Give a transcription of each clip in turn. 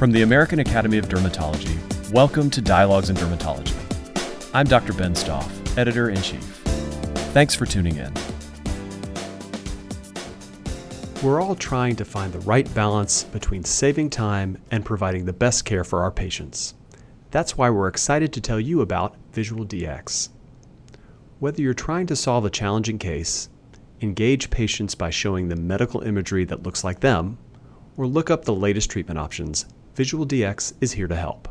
From the American Academy of Dermatology, welcome to Dialogues in Dermatology. I'm Dr. Ben Stoff, Editor in Chief. Thanks for tuning in. We're all trying to find the right balance between saving time and providing the best care for our patients. That's why we're excited to tell you about Visual DX. Whether you're trying to solve a challenging case, engage patients by showing them medical imagery that looks like them, or look up the latest treatment options, Visual DX is here to help.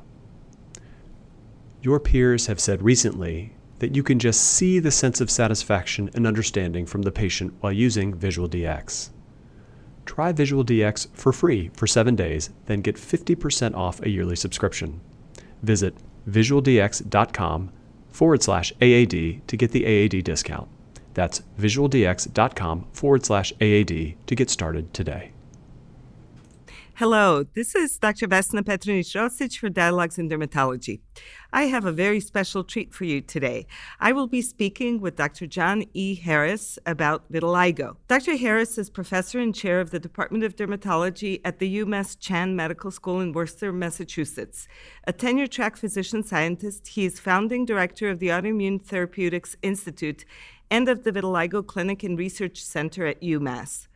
Your peers have said recently that you can just see the sense of satisfaction and understanding from the patient while using Visual DX. Try Visual DX for free for seven days, then get 50% off a yearly subscription. Visit visualdx.com forward slash AAD to get the AAD discount. That's visualdx.com forward slash AAD to get started today. Hello, this is Dr. Vesna Petronic Rosic for Dialogues in Dermatology. I have a very special treat for you today. I will be speaking with Dr. John E. Harris about vitiligo. Dr. Harris is professor and chair of the Department of Dermatology at the UMass Chan Medical School in Worcester, Massachusetts. A tenure track physician scientist, he is founding director of the Autoimmune Therapeutics Institute and of the Vitiligo Clinic and Research Center at UMass.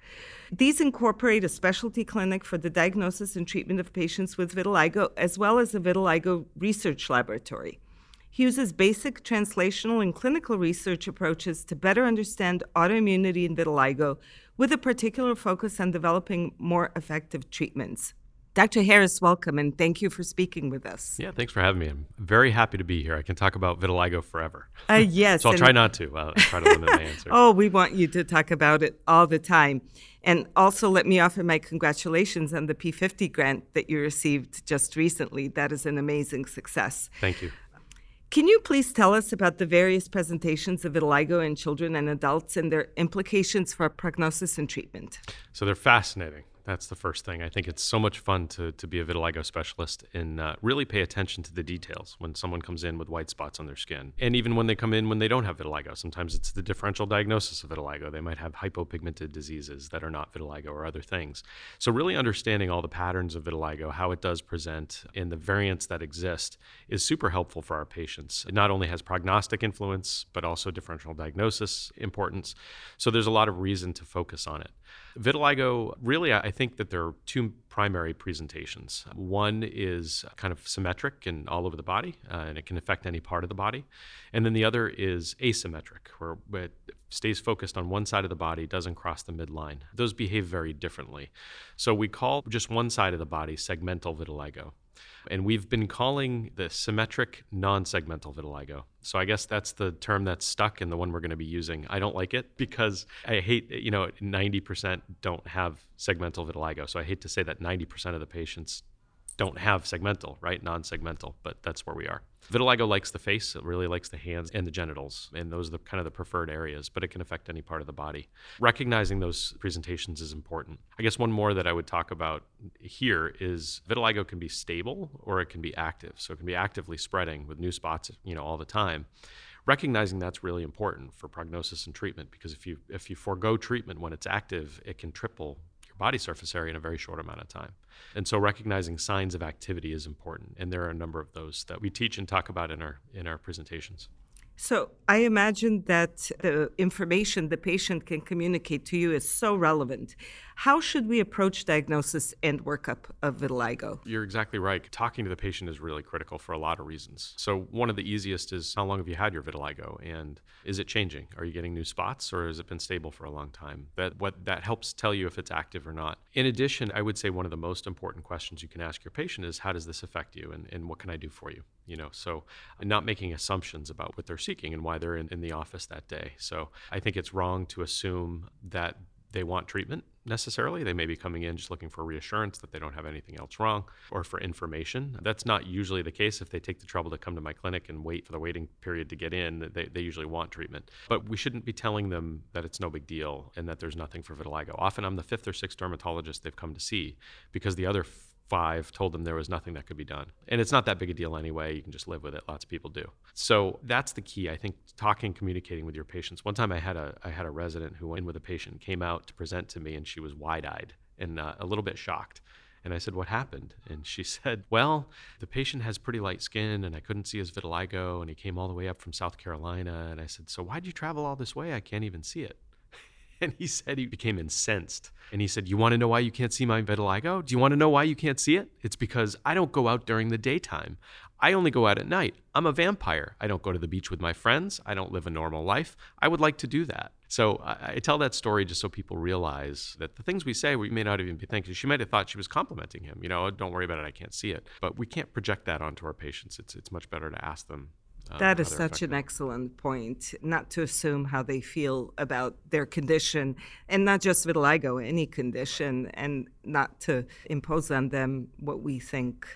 These incorporate a specialty clinic for the diagnosis and treatment of patients with vitiligo, as well as a vitiligo research laboratory. He uses basic translational and clinical research approaches to better understand autoimmunity in vitiligo, with a particular focus on developing more effective treatments. Dr. Harris, welcome and thank you for speaking with us. Yeah, thanks for having me. I'm very happy to be here. I can talk about vitiligo forever. Uh, yes. so I'll try not to. I'll try to limit my answer. oh, we want you to talk about it all the time. And also, let me offer my congratulations on the P50 grant that you received just recently. That is an amazing success. Thank you. Can you please tell us about the various presentations of vitiligo in children and adults and their implications for prognosis and treatment? So they're fascinating. That's the first thing. I think it's so much fun to, to be a vitiligo specialist and uh, really pay attention to the details when someone comes in with white spots on their skin. And even when they come in when they don't have vitiligo, sometimes it's the differential diagnosis of vitiligo. They might have hypopigmented diseases that are not vitiligo or other things. So, really understanding all the patterns of vitiligo, how it does present, and the variants that exist is super helpful for our patients. It not only has prognostic influence, but also differential diagnosis importance. So, there's a lot of reason to focus on it. Vitiligo, really, I think that there are two primary presentations. One is kind of symmetric and all over the body, uh, and it can affect any part of the body. And then the other is asymmetric, where it stays focused on one side of the body, doesn't cross the midline. Those behave very differently. So we call just one side of the body segmental vitiligo. And we've been calling the symmetric non segmental vitiligo. So I guess that's the term that's stuck and the one we're going to be using. I don't like it because I hate, you know, 90% don't have segmental vitiligo. So I hate to say that 90% of the patients don't have segmental, right? Non segmental, but that's where we are. Vitiligo likes the face, it really likes the hands and the genitals, and those are the kind of the preferred areas, but it can affect any part of the body. Recognizing those presentations is important. I guess one more that I would talk about here is vitiligo can be stable or it can be active. So it can be actively spreading with new spots, you know, all the time recognizing that's really important for prognosis and treatment because if you if you forego treatment when it's active it can triple your body surface area in a very short amount of time. And so recognizing signs of activity is important. And there are a number of those that we teach and talk about in our in our presentations. So I imagine that the information the patient can communicate to you is so relevant. How should we approach diagnosis and workup of vitiligo? You're exactly right. Talking to the patient is really critical for a lot of reasons. So one of the easiest is how long have you had your vitiligo and is it changing? Are you getting new spots or has it been stable for a long time? That what that helps tell you if it's active or not. In addition, I would say one of the most important questions you can ask your patient is how does this affect you and, and what can I do for you? You know, so not making assumptions about what they're seeking and why they're in, in the office that day. So I think it's wrong to assume that they want treatment necessarily. They may be coming in just looking for reassurance that they don't have anything else wrong or for information. That's not usually the case. If they take the trouble to come to my clinic and wait for the waiting period to get in, they, they usually want treatment. But we shouldn't be telling them that it's no big deal and that there's nothing for vitiligo. Often I'm the fifth or sixth dermatologist they've come to see because the other five told them there was nothing that could be done. And it's not that big a deal anyway. You can just live with it. Lots of people do. So that's the key. I think talking, communicating with your patients. One time I had a I had a resident who went in with a patient, came out to present to me, and she was wide eyed and uh, a little bit shocked. And I said, What happened? And she said, Well, the patient has pretty light skin and I couldn't see his vitiligo and he came all the way up from South Carolina. And I said, So why'd you travel all this way? I can't even see it. And he said he became incensed. And he said, You want to know why you can't see my vitiligo? Do you want to know why you can't see it? It's because I don't go out during the daytime. I only go out at night. I'm a vampire. I don't go to the beach with my friends. I don't live a normal life. I would like to do that. So I, I tell that story just so people realize that the things we say, we may not even be thinking. She might have thought she was complimenting him. You know, don't worry about it. I can't see it. But we can't project that onto our patients. It's, it's much better to ask them um, that is such an excellent point. Not to assume how they feel about their condition, and not just vitiligo, any condition, and not to impose on them what we think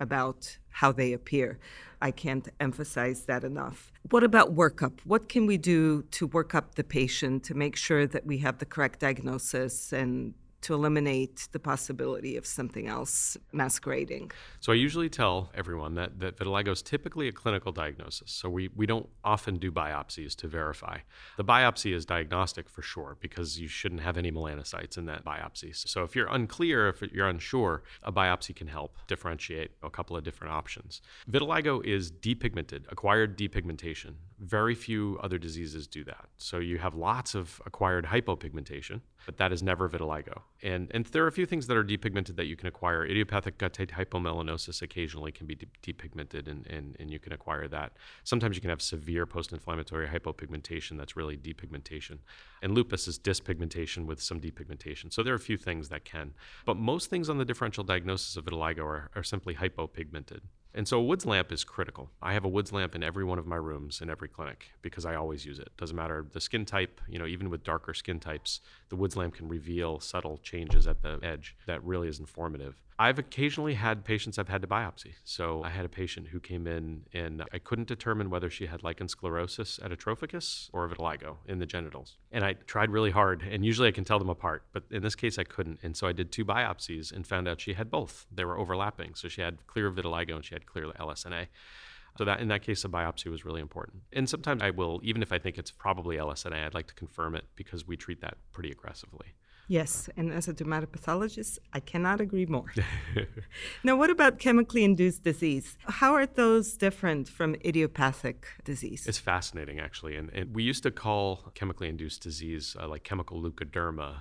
about how they appear. I can't emphasize that enough. What about workup? What can we do to work up the patient to make sure that we have the correct diagnosis and to eliminate the possibility of something else masquerading. So I usually tell everyone that, that vitiligo is typically a clinical diagnosis. So we, we don't often do biopsies to verify. The biopsy is diagnostic for sure because you shouldn't have any melanocytes in that biopsy. So if you're unclear, if you're unsure, a biopsy can help differentiate a couple of different options. Vitiligo is depigmented, acquired depigmentation. Very few other diseases do that. So you have lots of acquired hypopigmentation, but that is never vitiligo. And, and there are a few things that are depigmented that you can acquire. Idiopathic guttate hypomelanosis occasionally can be de- depigmented, and, and, and you can acquire that. Sometimes you can have severe post inflammatory hypopigmentation that's really depigmentation. And lupus is dyspigmentation with some depigmentation. So there are a few things that can. But most things on the differential diagnosis of vitiligo are, are simply hypopigmented. And so a Woods lamp is critical. I have a Woods lamp in every one of my rooms in every clinic because I always use it. Doesn't matter the skin type, you know, even with darker skin types, the Woods lamp can reveal subtle changes at the edge that really is informative. I've occasionally had patients I've had to biopsy. So I had a patient who came in and I couldn't determine whether she had lichen sclerosus atrophicus or vitiligo in the genitals. And I tried really hard, and usually I can tell them apart, but in this case I couldn't. And so I did two biopsies and found out she had both. They were overlapping. So she had clear vitiligo and she had clear LSNA. So that in that case, a biopsy was really important. And sometimes I will, even if I think it's probably LSNA, I'd like to confirm it because we treat that pretty aggressively. Yes, and as a dermatopathologist, I cannot agree more. now, what about chemically induced disease? How are those different from idiopathic disease? It's fascinating, actually. And, and we used to call chemically induced disease uh, like chemical leukoderma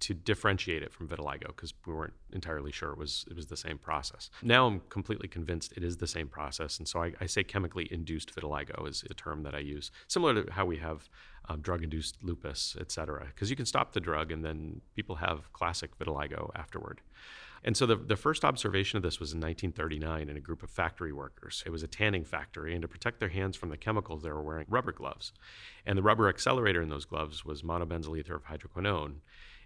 to differentiate it from vitiligo because we weren't entirely sure it was it was the same process. Now I'm completely convinced it is the same process, and so I, I say chemically induced vitiligo is a term that I use, similar to how we have um, drug-induced lupus, et cetera, because you can stop the drug and then people have classic vitiligo afterward. And so the, the first observation of this was in 1939 in a group of factory workers. It was a tanning factory, and to protect their hands from the chemicals, they were wearing rubber gloves. And the rubber accelerator in those gloves was monobenzyl ether of hydroquinone.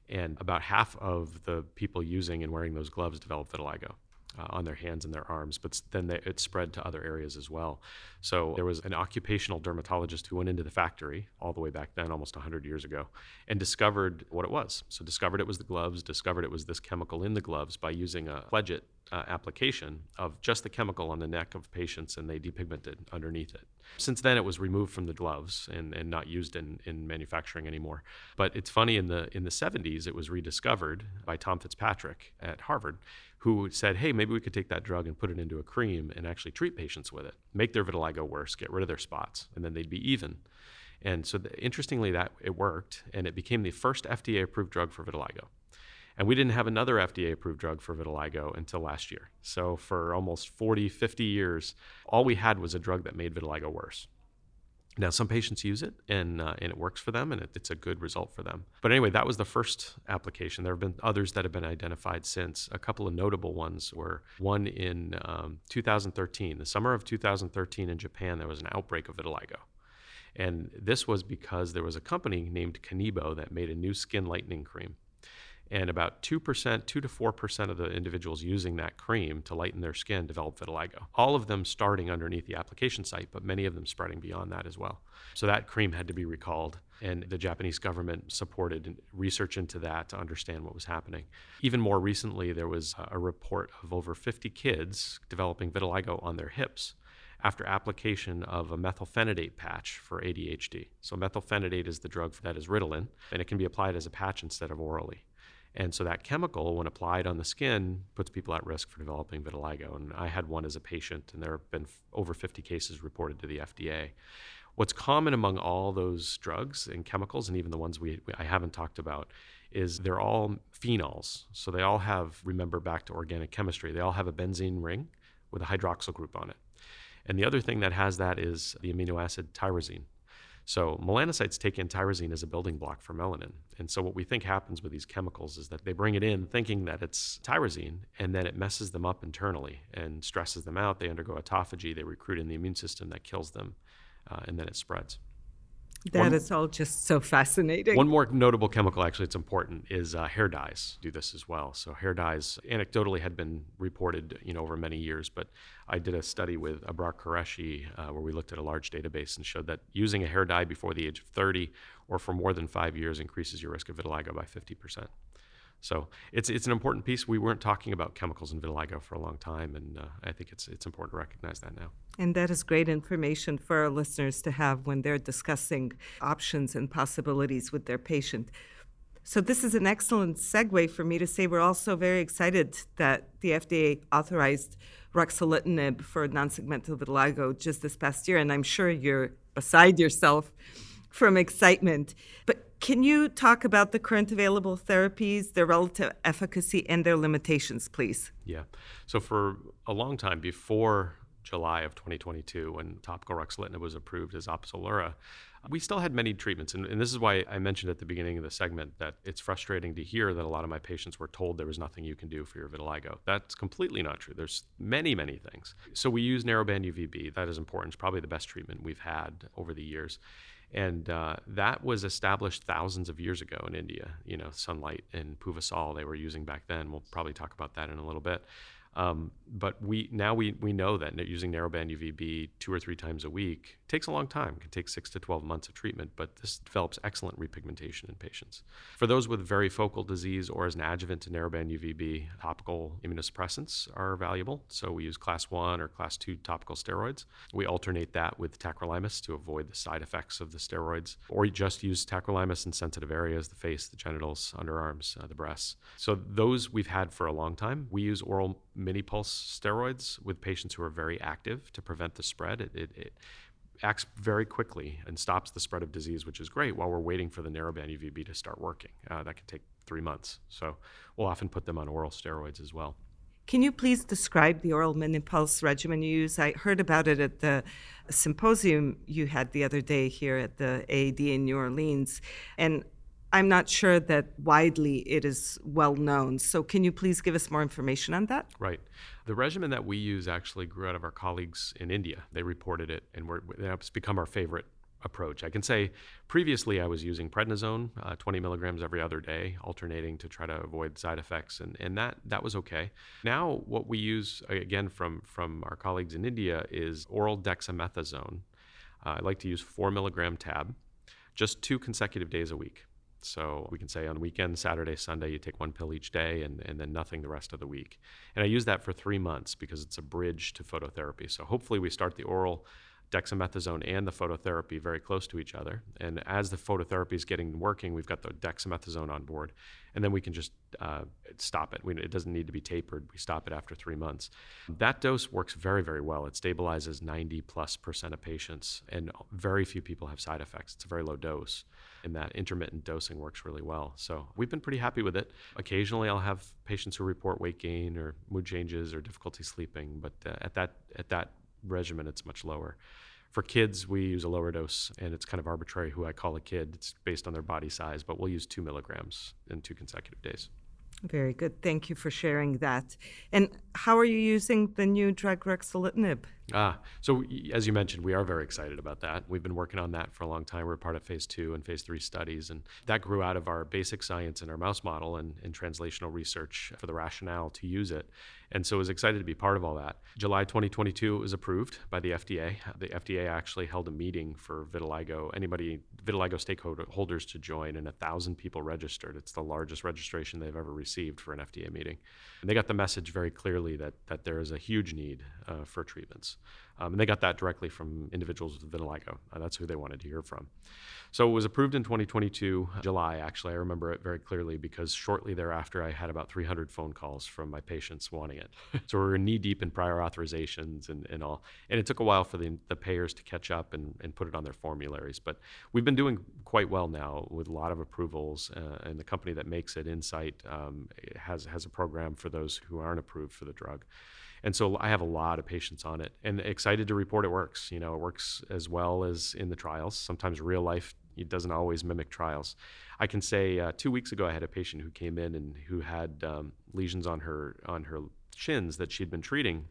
And about half of the people using and wearing those gloves developed vitiligo. Uh, on their hands and their arms, but then they, it spread to other areas as well. So there was an occupational dermatologist who went into the factory all the way back then, almost 100 years ago, and discovered what it was. So discovered it was the gloves, discovered it was this chemical in the gloves by using a pledget uh, application of just the chemical on the neck of patients and they depigmented underneath it. Since then, it was removed from the gloves and, and not used in, in manufacturing anymore. But it's funny, in the, in the 70s, it was rediscovered by Tom Fitzpatrick at Harvard, who said, hey, maybe we could take that drug and put it into a cream and actually treat patients with it, make their vitiligo worse, get rid of their spots, and then they'd be even. And so, the, interestingly, that it worked, and it became the first FDA approved drug for vitiligo. And we didn't have another FDA approved drug for vitiligo until last year. So for almost 40, 50 years, all we had was a drug that made vitiligo worse. Now, some patients use it and, uh, and it works for them and it, it's a good result for them. But anyway, that was the first application. There have been others that have been identified since. A couple of notable ones were one in um, 2013. The summer of 2013 in Japan, there was an outbreak of vitiligo. And this was because there was a company named Kanebo that made a new skin lightening cream and about 2%, 2 to 4% of the individuals using that cream to lighten their skin develop vitiligo. All of them starting underneath the application site, but many of them spreading beyond that as well. So that cream had to be recalled, and the Japanese government supported research into that to understand what was happening. Even more recently, there was a report of over 50 kids developing vitiligo on their hips after application of a methylphenidate patch for ADHD. So, methylphenidate is the drug that is Ritalin, and it can be applied as a patch instead of orally. And so that chemical, when applied on the skin, puts people at risk for developing vitiligo. And I had one as a patient, and there have been f- over 50 cases reported to the FDA. What's common among all those drugs and chemicals, and even the ones we, I haven't talked about, is they're all phenols. So they all have, remember back to organic chemistry, they all have a benzene ring with a hydroxyl group on it. And the other thing that has that is the amino acid tyrosine. So melanocytes take in tyrosine as a building block for melanin. And so what we think happens with these chemicals is that they bring it in thinking that it's tyrosine and then it messes them up internally and stresses them out. They undergo autophagy, they recruit in the immune system that kills them, uh, and then it spreads. That one, is all just so fascinating. One more notable chemical, actually, it's important, is uh, hair dyes do this as well. So hair dyes, anecdotally, had been reported, you know, over many years. But I did a study with Abrar Qureshi uh, where we looked at a large database and showed that using a hair dye before the age of 30 or for more than five years increases your risk of vitiligo by 50 percent. So it's it's an important piece. We weren't talking about chemicals in vitiligo for a long time, and uh, I think it's it's important to recognize that now. And that is great information for our listeners to have when they're discussing options and possibilities with their patient. So this is an excellent segue for me to say we're also very excited that the FDA authorized ruxolitinib for non-segmental vitiligo just this past year, and I'm sure you're beside yourself from excitement. But can you talk about the current available therapies, their relative efficacy, and their limitations, please? Yeah. So, for a long time before July of 2022, when topical ruxolitinib was approved as Opzelura, we still had many treatments. And, and, this is why I mentioned at the beginning of the segment that it's frustrating to hear that a lot of my patients were told there was nothing you can do for your vitiligo. That's completely not true. There's many, many things. So we use narrowband UVB. That is important. It's probably the best treatment we've had over the years. And uh, that was established thousands of years ago in India. You know, sunlight and puvasol they were using back then. We'll probably talk about that in a little bit. Um, but we now we, we know that using narrowband UVB two or three times a week takes a long time. It can take six to 12 months of treatment, but this develops excellent repigmentation in patients. For those with varifocal disease or as an adjuvant to narrowband UVB, topical immunosuppressants are valuable. So we use class one or class two topical steroids. We alternate that with tacrolimus to avoid the side effects of the steroids, or you just use tacrolimus in sensitive areas, the face, the genitals, underarms, uh, the breasts. So those we've had for a long time. We use oral mini pulse steroids with patients who are very active to prevent the spread. It, it, it, acts very quickly and stops the spread of disease, which is great while we're waiting for the narrowband UVB to start working. Uh, that can take three months. So we'll often put them on oral steroids as well. Can you please describe the oral mini pulse regimen you use? I heard about it at the symposium you had the other day here at the AAD in New Orleans. And I'm not sure that widely it is well known. So, can you please give us more information on that? Right. The regimen that we use actually grew out of our colleagues in India. They reported it, and it's become our favorite approach. I can say previously I was using prednisone, uh, 20 milligrams every other day, alternating to try to avoid side effects, and, and that, that was okay. Now, what we use, again, from, from our colleagues in India, is oral dexamethasone. Uh, I like to use four milligram tab, just two consecutive days a week. So we can say on weekend, Saturday, Sunday, you take one pill each day and, and then nothing the rest of the week. And I use that for three months because it's a bridge to phototherapy. So hopefully we start the oral dexamethasone and the phototherapy very close to each other. And as the phototherapy is getting working, we've got the dexamethasone on board, and then we can just uh, stop it. We, it doesn't need to be tapered. We stop it after three months. That dose works very, very well. It stabilizes 90 plus percent of patients, and very few people have side effects. It's a very low dose, and that intermittent dosing works really well. So we've been pretty happy with it. Occasionally, I'll have patients who report weight gain or mood changes or difficulty sleeping, but uh, at that at that regimen, it's much lower. For kids, we use a lower dose, and it's kind of arbitrary who I call a kid. It's based on their body size, but we'll use two milligrams in two consecutive days. Very good. Thank you for sharing that. And how are you using the new drug ruxolitinib? Ah, so as you mentioned, we are very excited about that. We've been working on that for a long time. We're part of phase two and phase three studies, and that grew out of our basic science and our mouse model and, and translational research for the rationale to use it. And so I was excited to be part of all that. July 2022, it was approved by the FDA. The FDA actually held a meeting for vitiligo, anybody, vitiligo stakeholders to join, and a thousand people registered. It's the largest registration they've ever received for an FDA meeting. And they got the message very clearly that, that there is a huge need uh, for treatments. Um, and they got that directly from individuals with vitiligo. Uh, that's who they wanted to hear from. So it was approved in 2022, July, actually. I remember it very clearly because shortly thereafter, I had about 300 phone calls from my patients wanting it. so we were knee deep in prior authorizations and, and all. And it took a while for the, the payers to catch up and, and put it on their formularies. But we've been doing quite well now with a lot of approvals. Uh, and the company that makes it, Incyte, um, has, has a program for those who aren't approved for the drug. And so I have a lot of patients on it and excited to report it works. You know, it works as well as in the trials. Sometimes real life it doesn't always mimic trials. I can say uh, two weeks ago I had a patient who came in and who had um, lesions on her on her shins that she'd been treating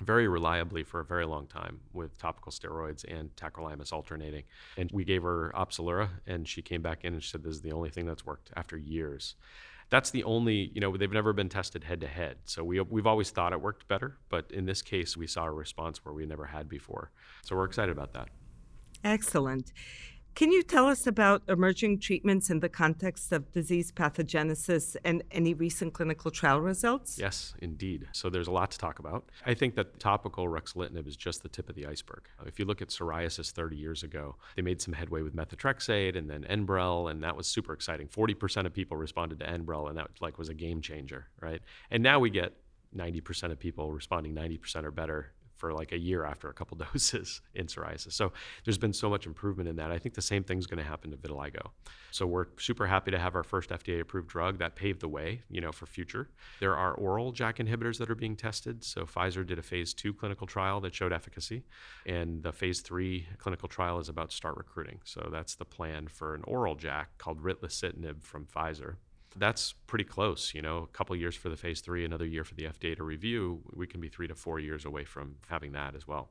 very reliably for a very long time with topical steroids and tacrolimus alternating. And we gave her Opzelura, and she came back in and she said, "This is the only thing that's worked after years." That's the only, you know, they've never been tested head to head. So we, we've always thought it worked better, but in this case, we saw a response where we never had before. So we're excited about that. Excellent. Can you tell us about emerging treatments in the context of disease pathogenesis and any recent clinical trial results? Yes, indeed. So there's a lot to talk about. I think that topical ruxolitinib is just the tip of the iceberg. If you look at psoriasis 30 years ago, they made some headway with methotrexate and then Enbrel, and that was super exciting. 40% of people responded to Enbrel, and that like was a game changer, right? And now we get 90% of people responding 90% or better for like a year after a couple doses in psoriasis. So there's been so much improvement in that. I think the same thing's going to happen to vitiligo. So we're super happy to have our first FDA approved drug that paved the way, you know, for future. There are oral JAK inhibitors that are being tested. So Pfizer did a phase 2 clinical trial that showed efficacy and the phase 3 clinical trial is about to start recruiting. So that's the plan for an oral JAK called ritlecitinib from Pfizer that's pretty close. You know, a couple years for the phase three, another year for the FDA to review. We can be three to four years away from having that as well.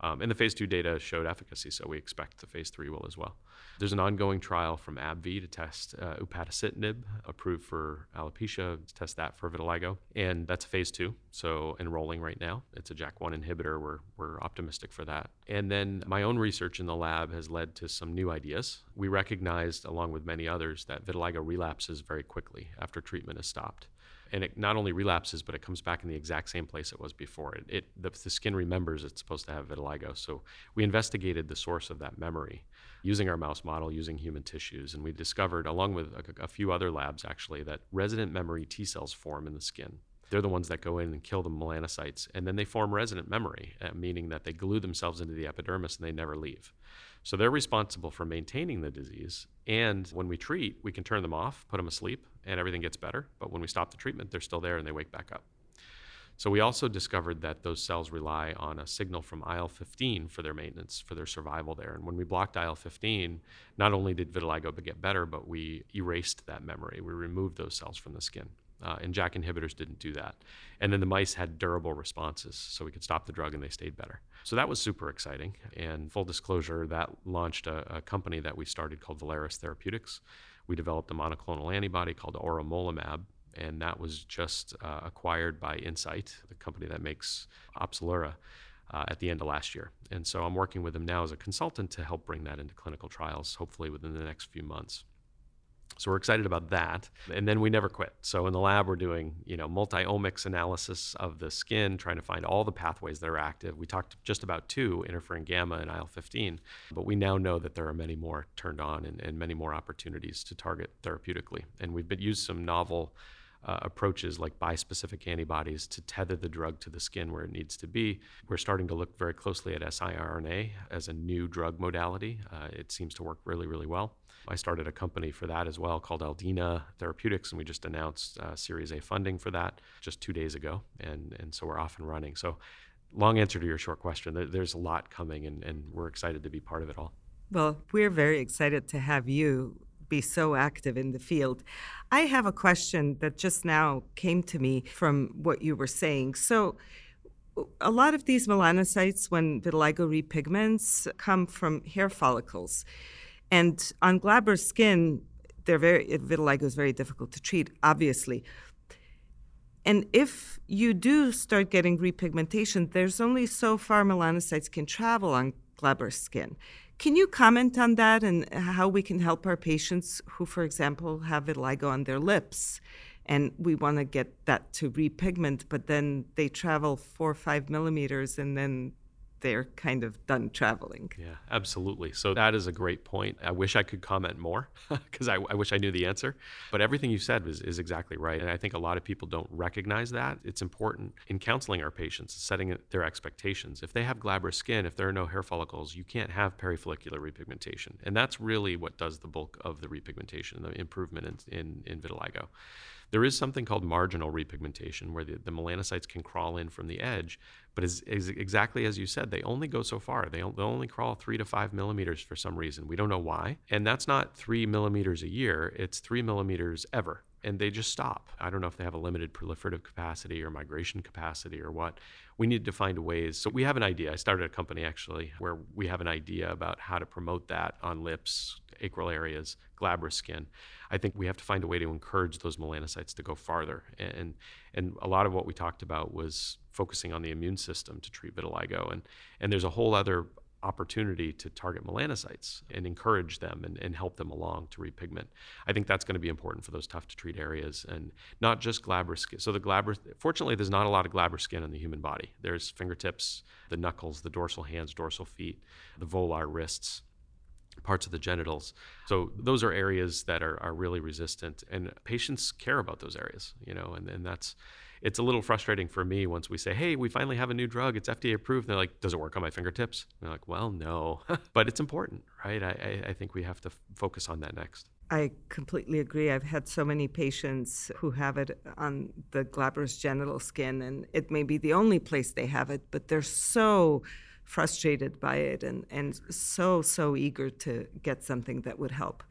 Um, and the phase two data showed efficacy, so we expect the phase three will as well. There's an ongoing trial from AbbVie to test uh, upadacitinib, approved for alopecia, to test that for vitiligo, and that's phase two, so enrolling right now. It's a JAK1 inhibitor. We're we're optimistic for that. And then my own research in the lab has led to some new ideas. We recognized, along with many others, that vitiligo relapses very quickly after treatment is stopped and it not only relapses, but it comes back in the exact same place it was before. It, it the, the, skin remembers it's supposed to have vitiligo. So we investigated the source of that memory using our mouse model, using human tissues, and we discovered, along with a, a few other labs actually, that resident memory T cells form in the skin. They're the ones that go in and kill the melanocytes, and then they form resident memory, uh, meaning that they glue themselves into the epidermis and they never leave. So they're responsible for maintaining the disease. And when we treat, we can turn them off, put them asleep, and everything gets better. But when we stop the treatment, they're still there and they wake back up. So we also discovered that those cells rely on a signal from IL 15 for their maintenance, for their survival there. And when we blocked IL 15, not only did vitiligo get better, but we erased that memory. We removed those cells from the skin. Uh, and JAK inhibitors didn't do that. And then the mice had durable responses, so we could stop the drug and they stayed better. So that was super exciting. And full disclosure, that launched a, a company that we started called Villaris Therapeutics. We developed a monoclonal antibody called auremolimab, and that was just uh, acquired by Incyte, the company that makes Opzelura. Uh, at the end of last year. And so I'm working with them now as a consultant to help bring that into clinical trials, hopefully within the next few months. So we're excited about that. And then we never quit. So in the lab, we're doing, you know, multi-omics analysis of the skin, trying to find all the pathways that are active. We talked just about two, interferon gamma and IL-15, but we now know that there are many more turned on and, and many more opportunities to target therapeutically. And we've been used some novel uh, approaches like bispecific antibodies to tether the drug to the skin where it needs to be. We're starting to look very closely at siRNA as a new drug modality. Uh, it seems to work really, really well. I started a company for that as well called Aldena Therapeutics, and we just announced uh, Series A funding for that just two days ago, and and so we're off and running. So, long answer to your short question. There's a lot coming, and, and we're excited to be part of it all. Well, we're very excited to have you be so active in the field. I have a question that just now came to me from what you were saying. So, a lot of these melanocytes, when vitiligo repigments, come from hair follicles. And on glabrous skin, they're very vitiligo is very difficult to treat, obviously. And if you do start getting repigmentation, there's only so far melanocytes can travel on glabrous skin. Can you comment on that and how we can help our patients who, for example, have vitiligo on their lips? And we want to get that to repigment, but then they travel four or five millimeters and then they're kind of done traveling. Yeah, absolutely. So that is a great point. I wish I could comment more because I, I, wish I knew the answer. But everything you said is, is exactly right. And I think a lot of people don't recognize that. It's important in counseling our patients, setting their expectations. If they have glabrous skin, if there are no hair follicles, you can't have perifollicular repigmentation. And that's really what does the bulk of the repigmentation, the improvement in, in, in vitiligo. There is something called marginal repigmentation where the, the melanocytes can crawl in from the edge, but is exactly as you said, they only go so far. They, they only crawl three to five millimeters for some reason. We don't know why. And that's not three millimeters a year, it's three millimeters ever and they just stop. I don't know if they have a limited proliferative capacity or migration capacity or what. We need to find ways. So we have an idea. I started a company actually where we have an idea about how to promote that on lips, acral areas, glabrous skin. I think we have to find a way to encourage those melanocytes to go farther. And and a lot of what we talked about was focusing on the immune system to treat vitiligo. And and there's a whole other opportunity to target melanocytes and encourage them and, and help them along to repigment. I think that's going to be important for those tough to treat areas and not just glabrous skin. So the glabrous, fortunately, there's not a lot of glabrous skin in the human body. There's fingertips, the knuckles, the dorsal hands, dorsal feet, the volar wrists parts of the genitals. So those are areas that are, are really resistant and patients care about those areas, you know, and, and that's it's a little frustrating for me once we say, hey, we finally have a new drug, it's FDA approved. And they're like, does it work on my fingertips? And they're like, well, no. but it's important, right? I, I think we have to f- focus on that next. I completely agree. I've had so many patients who have it on the glabrous genital skin, and it may be the only place they have it, but they're so frustrated by it and, and so, so eager to get something that would help.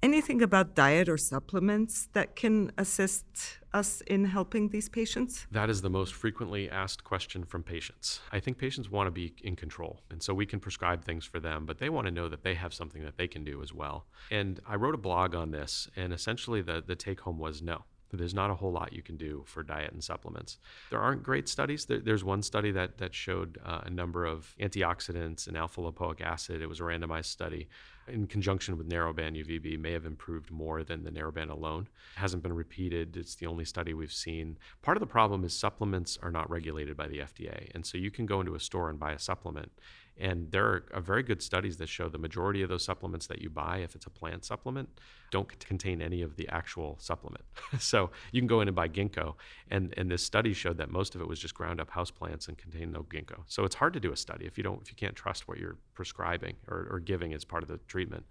Anything about diet or supplements that can assist us in helping these patients? That is the most frequently asked question from patients. I think patients want to be in control, and so we can prescribe things for them, but they want to know that they have something that they can do as well. And I wrote a blog on this, and essentially the, the take home was no. There's not a whole lot you can do for diet and supplements. There aren't great studies. There, there's one study that, that showed uh, a number of antioxidants and alpha lipoic acid. It was a randomized study in conjunction with narrowband UVB may have improved more than the narrowband alone. It hasn't been repeated. It's the only study we've seen. Part of the problem is supplements are not regulated by the FDA. And so you can go into a store and buy a supplement and there are uh, very good studies that show the majority of those supplements that you buy, if it's a plant supplement, don't contain any of the actual supplement. so you can go in and buy ginkgo, and, and this study showed that most of it was just ground up house plants and contained no ginkgo. So it's hard to do a study if you don't if you can't trust what you're prescribing or, or giving as part of the treatment.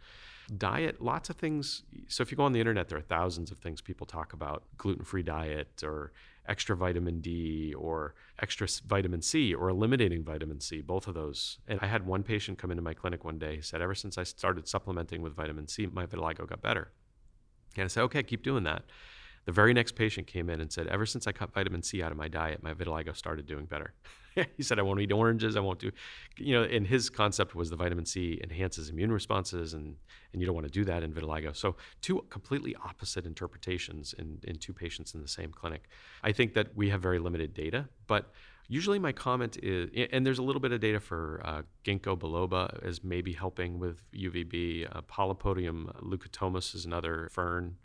Diet, lots of things. So if you go on the internet, there are thousands of things people talk about: gluten-free diet or extra vitamin D or extra vitamin C or eliminating vitamin C, both of those. And I had one patient come into my clinic one day, he said, ever since I started supplementing with vitamin C, my vitiligo got better. And I said, okay, keep doing that. The very next patient came in and said, ever since I cut vitamin C out of my diet, my vitiligo started doing better. he said, I won't eat oranges. I won't do, you know, and his concept was the vitamin C enhances immune responses, and, and you don't want to do that in vitiligo. So, two completely opposite interpretations in, in two patients in the same clinic. I think that we have very limited data, but usually my comment is, and there's a little bit of data for uh, ginkgo biloba as maybe helping with UVB. Uh, Polypodium leucotomos is another fern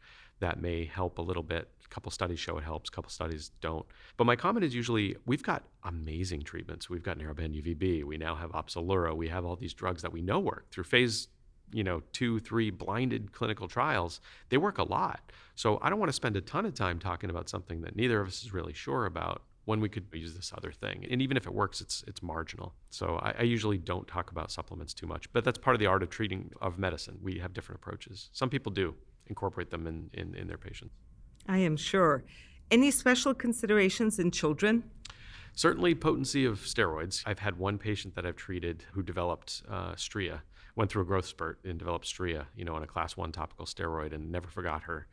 that may help a little bit. A couple studies show it helps, a couple studies don't. But my comment is usually we've got amazing treatments. We've got narrowband UVB. We now have Opzelura. We have all these drugs that we know work through phase you know two three blinded clinical trials they work a lot so i don't want to spend a ton of time talking about something that neither of us is really sure about when we could use this other thing and even if it works it's it's marginal so I, I, usually don't talk about supplements too much but that's part of the art of treating of medicine we have different approaches some people do incorporate them in, in, in their patients. I am sure. Any special considerations in children? Certainly, potency of steroids. I've had one patient that I've treated who developed uh, stria, went through a growth spurt and developed stria, you know, on a class one topical steroid, and never forgot her.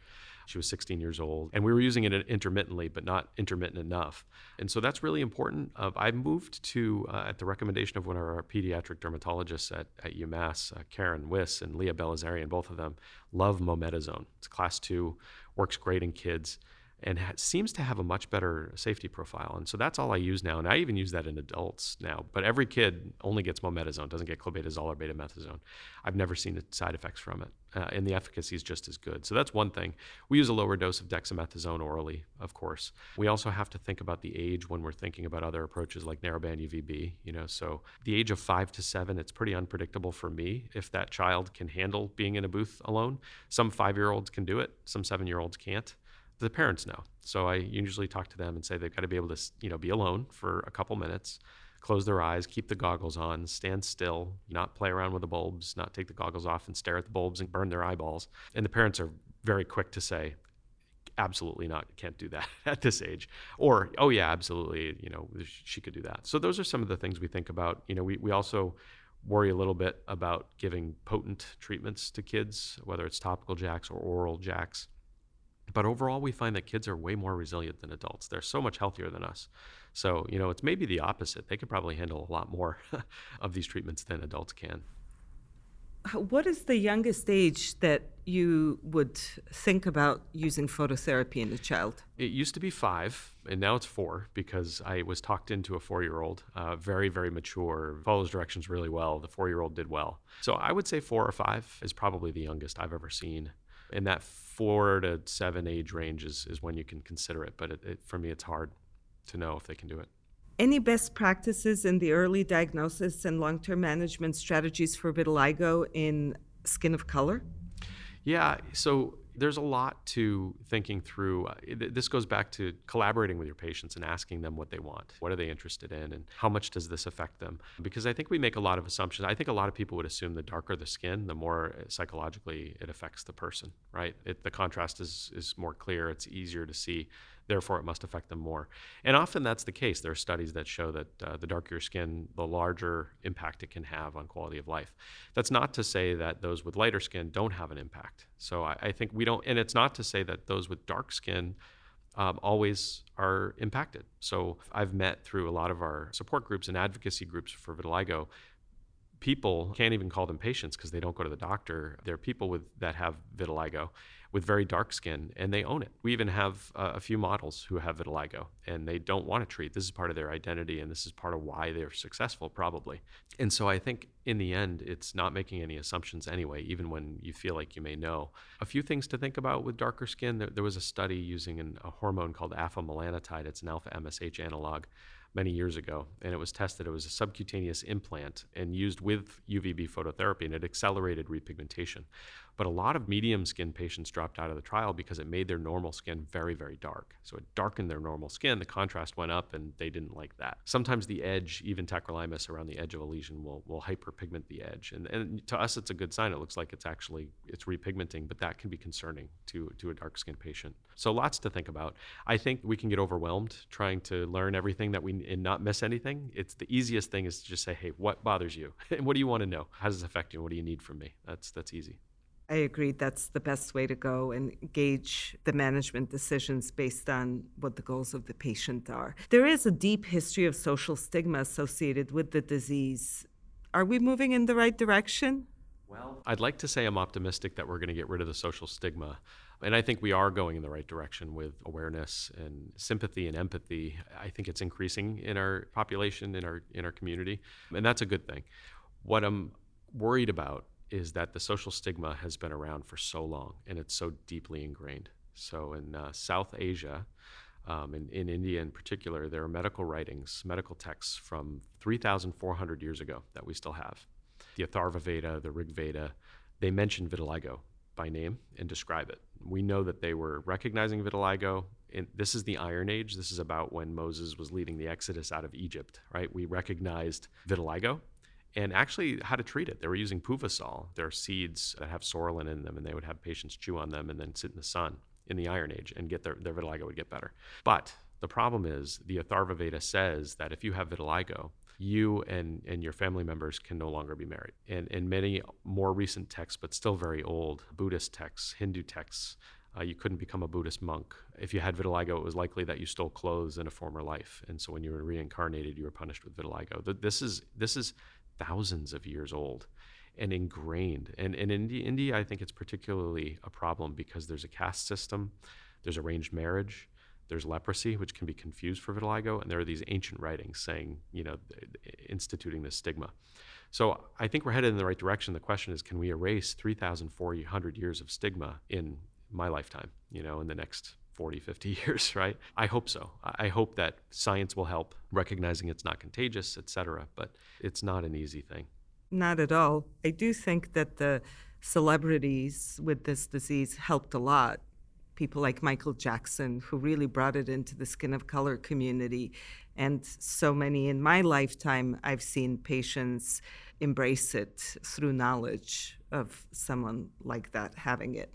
She was 16 years old, and we were using it intermittently, but not intermittent enough. And so that's really important. Uh, I moved to, uh, at the recommendation of one of our pediatric dermatologists at, at UMass, uh, Karen Wiss and Leah Belazarian, both of them love mometasone. It's class two, works great in kids. And ha- seems to have a much better safety profile. And so that's all I use now. And I even use that in adults now. But every kid only gets mometasone, doesn't get clobetasol or betamethasone. I've never seen the side effects from it. Uh, and the efficacy is just as good. So that's one thing. We use a lower dose of dexamethasone orally, of course. We also have to think about the age when we're thinking about other approaches like narrowband UVB. You know, so the age of five to seven, it's pretty unpredictable for me if that child can handle being in a booth alone. Some five-year-olds can do it. Some seven-year-olds can't the parents know. So I usually talk to them and say they've got to be able to, you know, be alone for a couple minutes, close their eyes, keep the goggles on, stand still, not play around with the bulbs, not take the goggles off and stare at the bulbs and burn their eyeballs. And the parents are very quick to say, absolutely not, can't do that at this age. Or, oh yeah, absolutely, you know, she could do that. So those are some of the things we think about. You know, we, we also worry a little bit about giving potent treatments to kids, whether it's topical JAKs or oral JAKs but overall, we find that kids are way more resilient than adults. They're so much healthier than us. So, you know, it's maybe the opposite. They could probably handle a lot more of these treatments than adults can. What is the youngest age that you would think about using phototherapy in a child? It used to be five, and now it's four because I was talked into a four year old, uh, very, very mature, follows directions really well. The four year old did well. So I would say four or five is probably the youngest I've ever seen in that four to seven age range is, is when you can consider it. But it, it, for me, it's hard to know if they can do it. Any best practices in the early diagnosis and long term management strategies for vitiligo in skin of color? Yeah, so there's a lot to thinking through. Uh, this goes back to collaborating with your patients and asking them what they want. What are they interested in? And how much does this affect them? Because I think we make a lot of assumptions. I think a lot of people would assume the darker the skin, the more uh, psychologically it affects the person, right? It, the contrast is, is more clear, it's easier to see therefore it must affect them more. And often that's the case. There are studies that show that uh, the darker your skin, the larger impact it can have on quality of life. That's not to say that those with lighter skin don't have an impact. So I, I think we don't, and it's not to say that those with dark skin um, always are impacted. So I've met through a lot of our support groups and advocacy groups for vitiligo people can't even call them patients because they don't go to the doctor. They're people with that have vitiligo with very dark skin and they own it. We even have uh, a few models who have vitiligo and they don't want to treat. This is part of their identity and this is part of why they're successful, probably. And so I think in the end, it's not making any assumptions anyway, even when you feel like you may know. A few things to think about with darker skin there, there was a study using an, a hormone called afamelanotide, it's an alpha MSH analog many years ago, and it was tested. It was a subcutaneous implant and used with UVB phototherapy, and it accelerated repigmentation. But a lot of medium skin patients dropped out of the trial because it made their normal skin very, very dark. So it darkened their normal skin, the contrast went up, and they didn't like that. Sometimes the edge, even tacrolimus around the edge of a lesion, will, will hyperpigment the edge. And, and to us, it's a good sign. It looks like it's actually it's repigmenting, but that can be concerning to, to a dark skin patient. So lots to think about. I think we can get overwhelmed trying to learn everything that we and not miss anything. It's the easiest thing is to just say, hey, what bothers you? and what do you want to know? How does this affect you? What do you need from me? That's that's easy. I agree. That's the best way to go and gauge the management decisions based on what the goals of the patient are. There is a deep history of social stigma associated with the disease. Are we moving in the right direction? Well, I'd like to say I'm optimistic that we're going to get rid of the social stigma. And I think we are going in the right direction with awareness and sympathy and empathy. I think it's increasing in our population, in our in our community, and that's a good thing. What I'm worried about is that the social stigma has been around for so long and it's so deeply ingrained. So in uh, South Asia, um, in, in India in particular, there are medical writings, medical texts from 3,400 years ago that we still have. The Atharva Veda, the Rig Veda, they mention vitiligo by name and describe it. We know that they were recognizing vitiligo. And this is the Iron Age. This is about when Moses was leading the Exodus out of Egypt, right? We recognized vitiligo and actually how to treat it. They were using puvasol. There are seeds that have psoralen in them, and they would have patients chew on them and then sit in the sun in the Iron Age and get their, their vitiligo would get better. But the problem is the Atharva Veda says that if you have vitiligo, you and, and your family members can no longer be married. And in many more recent texts, but still very old, Buddhist texts, Hindu texts, uh, you couldn't become a Buddhist monk. If you had vitiligo, it was likely that you stole clothes in a former life, and so when you were reincarnated, you were punished with vitiligo. This is this is thousands of years old and ingrained. And, and in India, I think it's particularly a problem because there's a caste system. There's arranged marriage, there's leprosy, which can be confused for vitiligo, and there are these ancient writings saying, you know, instituting this stigma. So I think we're headed in the right direction. The question is, can we erase 3,400 years of stigma in my lifetime, you know, in the next 40, 50 years, right? I hope so. I hope that science will help recognizing it's not contagious, et cetera, but it's not an easy thing. Not at all. I do think that the celebrities with this disease helped a lot. People like Michael Jackson, who really brought it into the skin of color community. And so many in my lifetime, I've seen patients embrace it through knowledge of someone like that having it.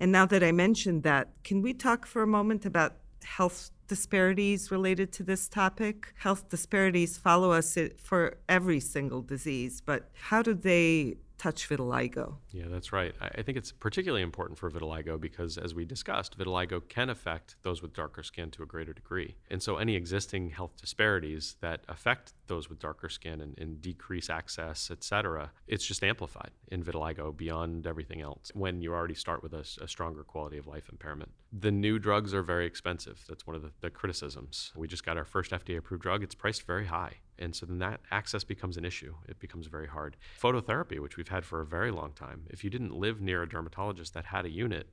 And now that I mentioned that, can we talk for a moment about health disparities related to this topic? Health disparities follow us for every single disease, but how do they touch vitiligo. Yeah, that's right. I think it's particularly important for vitiligo because, as we discussed, vitiligo can affect those with darker skin to a greater degree. And so, any existing health disparities that affect those with darker skin and, and decrease access, et cetera, it's just amplified in vitiligo beyond everything else when you already start with a, a stronger quality of life impairment. The new drugs are very expensive. That's one of the, the criticisms. We just got our first FDA approved drug, it's priced very high. And so then that access becomes an issue. It becomes very hard. Phototherapy, which we've had for a very long time, if you didn't live near a dermatologist that had a unit,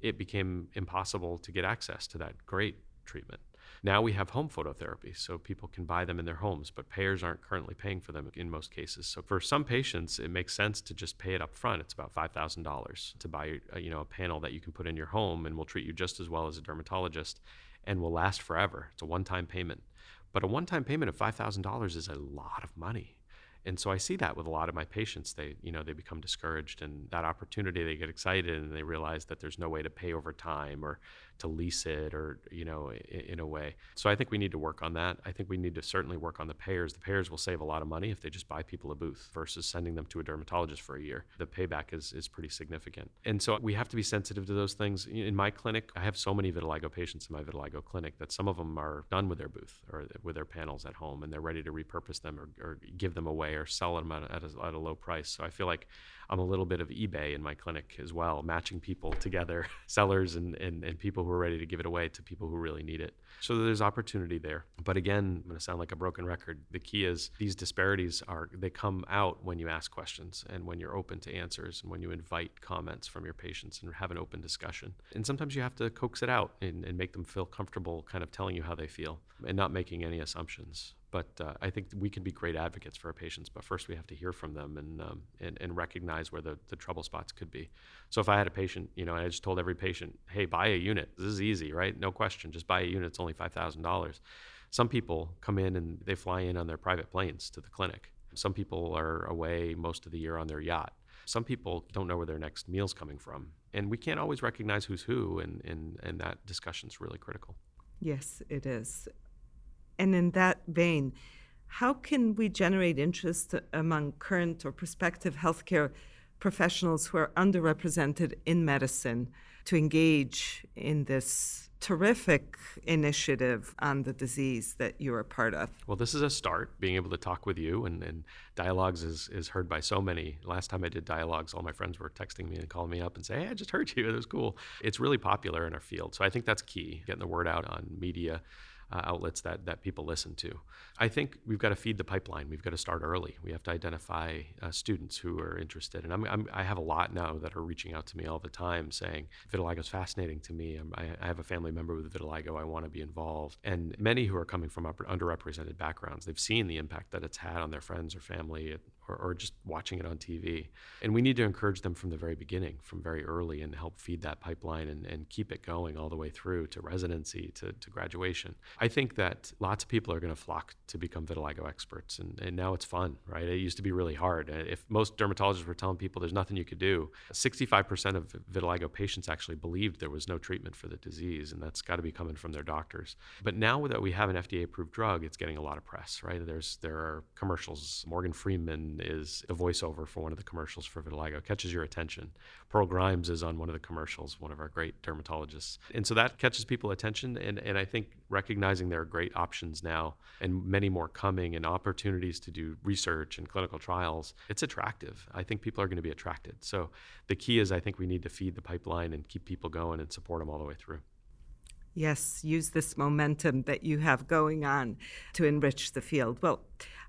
it became impossible to get access to that great treatment. Now we have home phototherapy, so people can buy them in their homes, but payers aren't currently paying for them in most cases. So for some patients, it makes sense to just pay it up front. It's about five thousand dollars to buy, a, you know, a panel that you can put in your home, and will treat you just as well as a dermatologist, and will last forever. It's a one-time payment. But a one time payment of $5,000 is a lot of money. And so I see that with a lot of my patients. They, you know, they become discouraged and that opportunity, they get excited and they realize that there's no way to pay over time or to lease it or you know in, in, a way. So i think we need to work on that. I think we need to certainly work on the payers. The payers will save a lot of money if they just buy people a booth versus sending them to a dermatologist for a year. The payback is, is pretty significant. And so we have to be sensitive to those things. In my clinic i have so many vitiligo patients in my vitiligo clinic that some of them are done with their booth or with their panels at home and they're ready to repurpose them or, or give them away or sell them at, a, at a low price. So i feel like I'm a little bit of eBay in my clinic as well, matching people together, sellers and, and, and people who are ready to give it away to people who really need it. So there's opportunity there. But again, I'm going to sound like a broken record. The key is these disparities are, they come out when you ask questions and when you're open to answers and when you invite comments from your patients and have an open discussion. And sometimes you have to coax it out and, and make them feel comfortable kind of telling you how they feel and not making any assumptions. But uh, I think we can be great advocates for our patients, but first we have to hear from them and, um, and, and, recognize where the, the trouble spots could be. So if I had a patient, you know, I just told every patient, hey, buy a unit. This is easy, right? No question. Just buy a unit. It's only $5,000. Some people come in and they fly in on their private planes to the clinic. Some people are away most of the year on their yacht. Some people don't know where their next meal's coming from. And we can't always recognize who's who, and, and, and that discussion's really critical. Yes, it is. And in that vein, how can we generate interest among current or prospective healthcare professionals who are underrepresented in medicine to engage in this terrific initiative on the disease that you're a part of. Well, this is a start, being able to talk with you, and, and Dialogues is, is heard by so many. Last time I did Dialogues, all my friends were texting me and calling me up and say, hey, I just heard you. It was cool. It's really popular in our field. So I think that's key, getting the word out on media uh, outlets that, that people listen to. I think we've got to feed the pipeline. We've got to start early. We have to identify uh, students who are interested. And I'm, I'm, i have a lot now that are reaching out to me all the time saying, vitiligo is fascinating to me. I, I have a family member with vitiligo. I want to be involved. And many who are coming from underrepresented backgrounds, they've seen the impact that it's had on their friends or family or, or just watching it on TV. And we need to encourage them from the very beginning, from very early, and help feed that pipeline and, and keep it going all the way through to residency, to, to graduation. I think that lots of people are going to flock to become vitiligo experts, and, and now it's fun, right? It used to be really hard. Uh, if most dermatologists were telling people there's nothing you could do, 65% of vitiligo patients actually believed there was no treatment for the disease, and that's got to be coming from their doctors. But now that we have an FDA approved drug, it's getting a lot of press, right? There's there are commercials. Morgan Freeman is a voiceover for one of the commercials for vitiligo, catches your attention. Pearl Grimes is on one of the commercials, one of our great dermatologists. And so that catches people attention. And, and I think recognizing there are great options now and many more coming and opportunities to do research and clinical trials, it's attractive. I think people are going to be attracted. So the key is I think we need to feed the pipeline and keep people going and support them all the way through. Yes, use this momentum that you have going on to enrich the field. Well,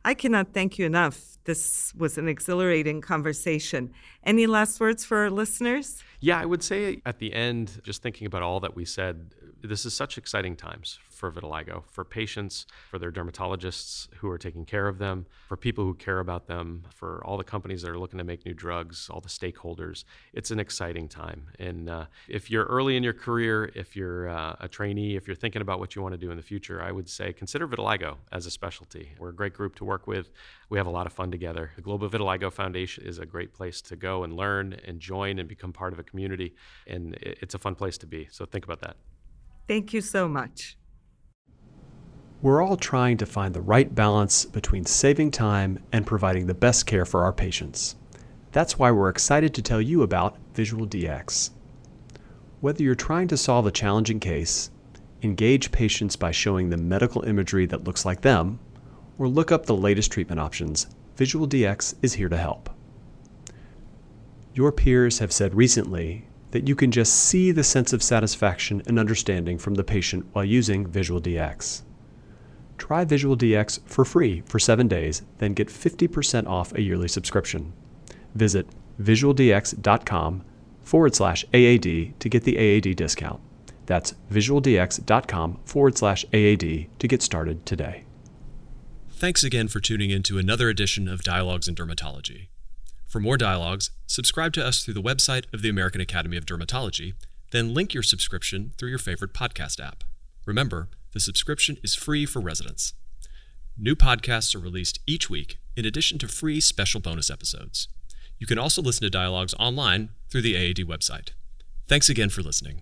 I cannot thank you enough. This was an exhilarating conversation. Any last words for our listeners? Yeah, I would say at the end, just thinking about all that we said, this is such exciting times for vitiligo, for patients, for their dermatologists who are taking care of them, for people who care about them, for all the companies that are looking to make new drugs, all the stakeholders. It's an exciting time. And uh, if you're early in your career, if you're uh, a trainee, if you're thinking about what you want to do in the future, I would say consider vitiligo as a specialty. We're a great group to work with. We have a lot of fun together. The Global Vitiligo Foundation is a great place to go and learn and join and become part of a community. And it's a fun place to be. So think about that. Thank you so much. We're all trying to find the right balance between saving time and providing the best care for our patients. That's why we're excited to tell you about Visual DX. Whether you're trying to solve a challenging case, engage patients by showing them medical imagery that looks like them, or look up the latest treatment options, Visual DX is here to help. Your peers have said recently that you can just see the sense of satisfaction and understanding from the patient while using Visual DX. Try Visual DX for free for seven days, then get 50% off a yearly subscription. Visit visualdx.com forward slash AAD to get the AAD discount. That's visualdx.com forward slash AAD to get started today. Thanks again for tuning in to another edition of Dialogues in Dermatology. For more dialogues, subscribe to us through the website of the American Academy of Dermatology, then link your subscription through your favorite podcast app. Remember, the subscription is free for residents. New podcasts are released each week, in addition to free special bonus episodes. You can also listen to dialogues online through the AAD website. Thanks again for listening.